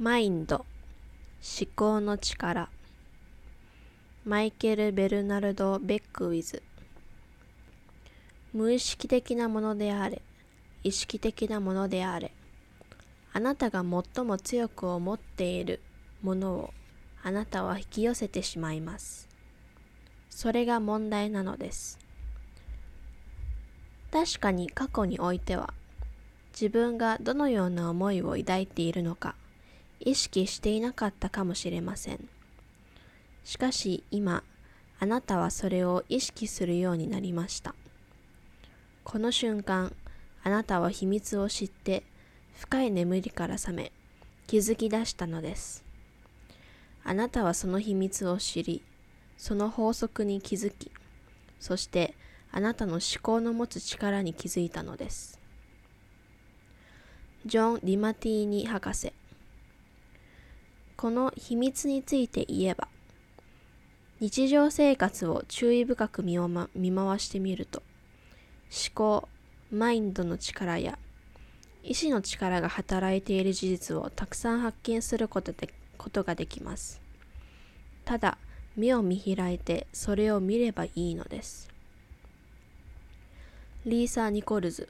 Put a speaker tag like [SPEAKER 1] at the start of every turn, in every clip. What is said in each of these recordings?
[SPEAKER 1] マインド思考の力。マイケル・ベルナルド・ベックウィズ。無意識的なものであれ意識的なものであれ。あなたが最も強く思っているものをあなたは引き寄せてしまいます。それが問題なのです。確かに過去においては自分がどのような思いを抱いているのか意識していなかったかもしれません。しかし今、あなたはそれを意識するようになりました。この瞬間、あなたは秘密を知って深い眠りから覚め気づき出したのです。あなたはその秘密を知り、その法則に気づき、そしてあなたの思考の持つ力に気づいたのです。ジョン・ディマティーニ博士この秘密について言えば日常生活を注意深く見,、ま、見回してみると思考マインドの力や意志の力が働いている事実をたくさん発見することでことができます。ただ目を見開いてそれを見ればいいのです。リーサー・ニコルズ。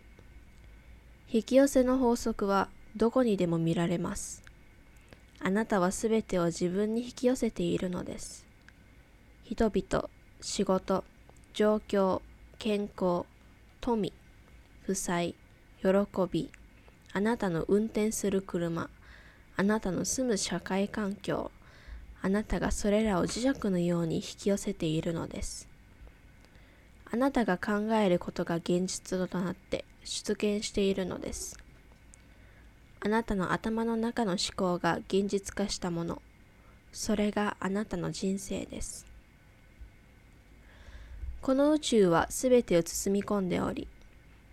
[SPEAKER 1] 引き寄せの法則はどこにでも見られます。あなたはすべてを自分に引き寄せているのです。人々、仕事、状況、健康、富、負債、喜び、あなたの運転する車、あなたの住む社会環境、あなたがそれらを磁石のように引き寄せているのです。あなたが考えることが現実となって出現しているのです。あなたの頭の中の思考が現実化したもの。それがあなたの人生です。この宇宙はすべてを包み込んでおり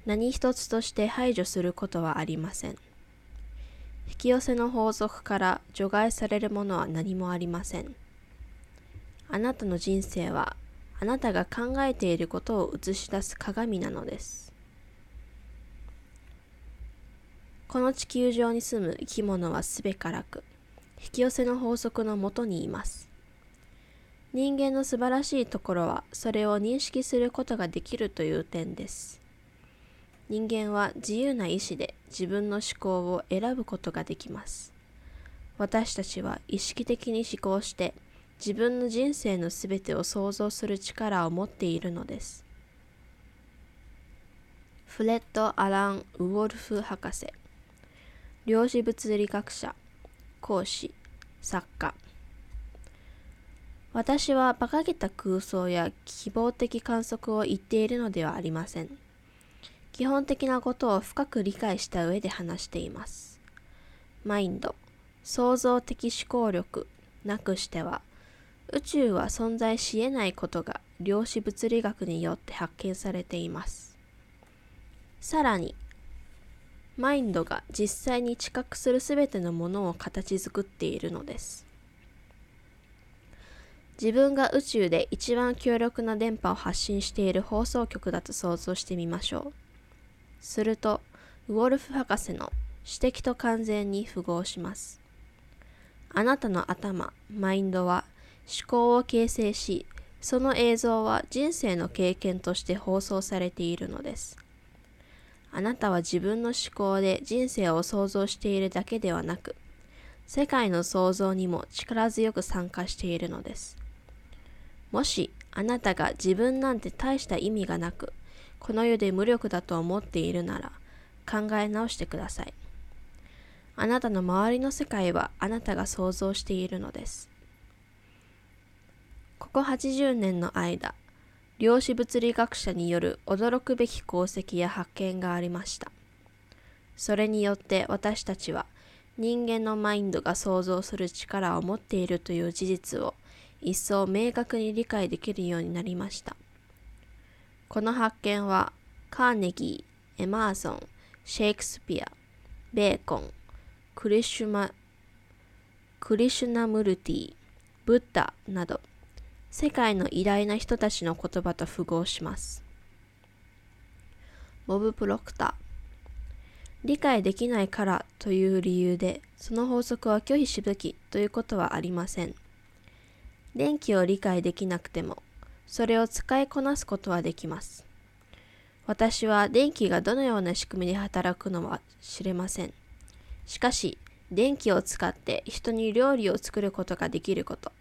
[SPEAKER 1] 何一つとして排除することはありません。引き寄せの法則から除外されるものは何もありません。あなたの人生はあなたが考えていることを映し出す鏡なのです。この地球上に住む生き物はすべからく、引き寄せの法則のもとにいます。人間の素晴らしいところは、それを認識することができるという点です。人間は自由な意志で自分の思考を選ぶことができます。私たちは意識的に思考して自分の人生のすべてを想像する力を持っているのです。フレッド・アラン・ウォルフ博士量子物理学者、講師、作家。私は馬鹿げた空想や希望的観測を言っているのではありません。基本的なことを深く理解した上で話しています。マインド、創造的思考力なくしては、宇宙は存在し得ないことが量子物理学によって発見されています。さらに、マインドが実際に知覚するすべてのものを形作っているのです。自分が宇宙で一番強力な電波を発信している放送局だと想像してみましょう。すると、ウォルフ博士の指摘と完全に符合します。あなたの頭、マインドは思考を形成し、その映像は人生の経験として放送されているのです。あなたは自分の思考で人生を想像しているだけではなく、世界の創造にも力強く参加しているのです。もしあなたが自分なんて大した意味がなく、この世で無力だと思っているなら、考え直してください。あなたの周りの世界はあなたが想像しているのです。ここ80年の間、量子物理学者による驚くべき功績や発見がありました。それによって私たちは人間のマインドが想像する力を持っているという事実を一層明確に理解できるようになりました。この発見はカーネギー、エマーソン、シェイクスピア、ベーコン、クリシュマクリシュナムルティ、ブッダなど世界の偉大な人たちの言葉と符合します。ボブ・プロクター理解できないからという理由でその法則は拒否すべきということはありません。電気を理解できなくてもそれを使いこなすことはできます。私は電気がどのような仕組みで働くのは知れません。しかし、電気を使って人に料理を作ることができること、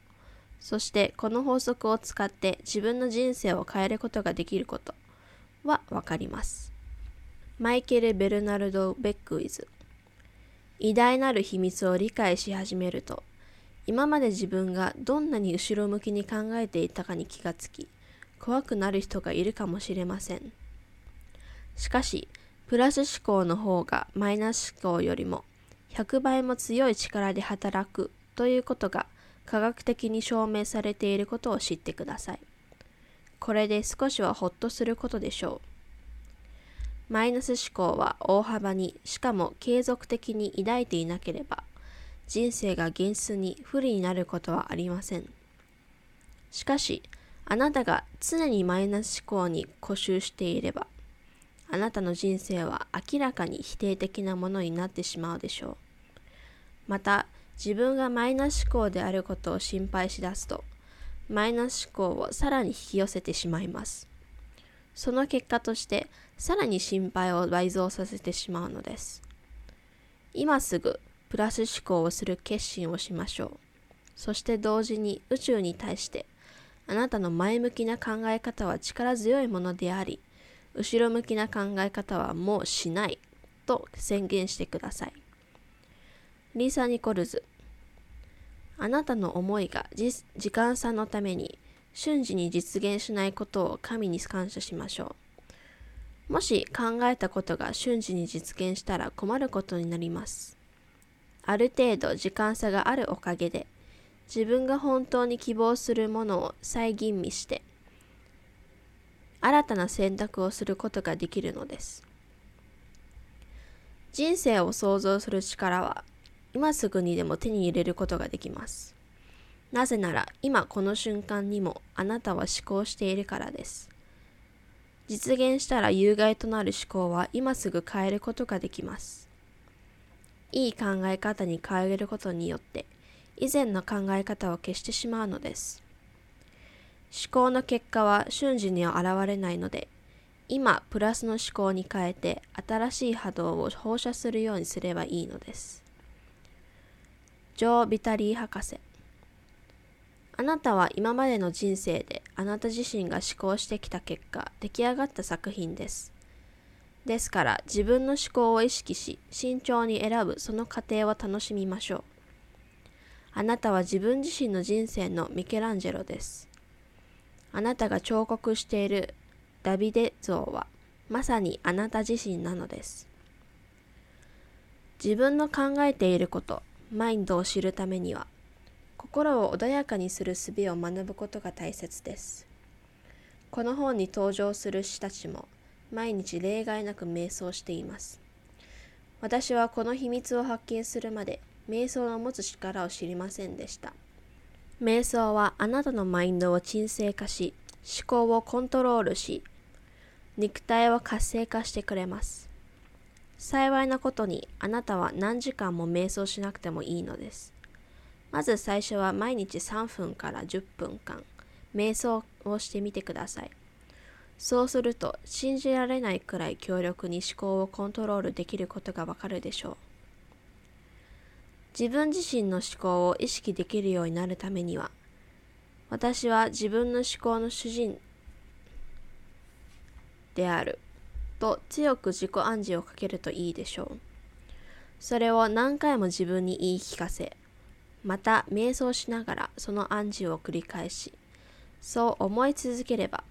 [SPEAKER 1] そしてこの法則を使って自分の人生を変えることができることはわかります。マイケル・ベルナルド・ベックウィズ偉大なる秘密を理解し始めると今まで自分がどんなに後ろ向きに考えていたかに気がつき怖くなる人がいるかもしれません。しかし、プラス思考の方がマイナス思考よりも100倍も強い力で働くということが科学的に証明されていることを知ってください。これで少しはほっとすることでしょう。マイナス思考は大幅にしかも継続的に抱いていなければ人生が現実に不利になることはありません。しかし、あなたが常にマイナス思考に固執していればあなたの人生は明らかに否定的なものになってしまうでしょう。また、自分がマイナス思考であることを心配しだすと、マイナス思考をさらに引き寄せてしまいます。その結果として、さらに心配を倍増させてしまうのです。今すぐプラス思考をする決心をしましょう。そして同時に宇宙に対して、あなたの前向きな考え方は力強いものであり、後ろ向きな考え方はもうしないと宣言してください。リーサ・ニコルズあなたの思いが時間差のために瞬時に実現しないことを神に感謝しましょう。もし考えたことが瞬時に実現したら困ることになります。ある程度時間差があるおかげで自分が本当に希望するものを再吟味して新たな選択をすることができるのです。人生を想像する力は今すぐにでも手に入れることができます。なぜなら今この瞬間にもあなたは思考しているからです。実現したら有害となる思考は今すぐ変えることができます。いい考え方に変えることによって以前の考え方を消してしまうのです。思考の結果は瞬時には現れないので、今プラスの思考に変えて新しい波動を放射するようにすればいいのです。ジョー・ビタリー博士あなたは今までの人生であなた自身が思考してきた結果出来上がった作品です。ですから自分の思考を意識し慎重に選ぶその過程を楽しみましょう。あなたは自分自身の人生のミケランジェロです。あなたが彫刻しているダビデ像はまさにあなた自身なのです。自分の考えていること、マインドを知るためには、心を穏やかにする術を学ぶことが大切です。この本に登場する詩たちも毎日例外なく瞑想しています。私はこの秘密を発見するまで瞑想の持つ力を知りませんでした。瞑想はあなたのマインドを沈静化し、思考をコントロールし、肉体を活性化してくれます。幸いなことにあなたは何時間も瞑想しなくてもいいのです。まず最初は毎日3分から10分間、瞑想をしてみてください。そうすると信じられないくらい強力に思考をコントロールできることがわかるでしょう。自分自身の思考を意識できるようになるためには、私は自分の思考の主人であると強く自己暗示をかけるといいでしょう。それを何回も自分に言い聞かせ、また瞑想しながらその暗示を繰り返し、そう思い続ければ、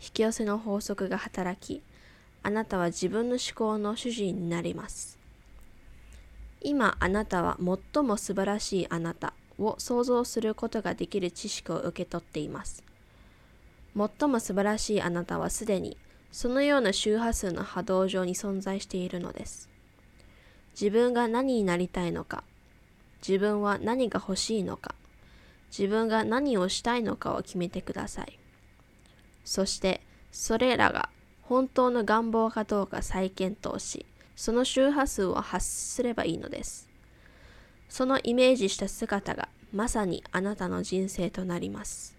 [SPEAKER 1] 引き寄せの法則が働き、あなたは自分の思考の主人になります。今あなたは最も素晴らしいあなたを想像することができる知識を受け取っています。最も素晴らしいあなたはすでにそのような周波数の波動上に存在しているのです。自分が何になりたいのか、自分は何が欲しいのか、自分が何をしたいのかを決めてください。そして、それらが本当の願望かどうか再検討し、その周波数を発すればいいのです。そのイメージした姿がまさにあなたの人生となります。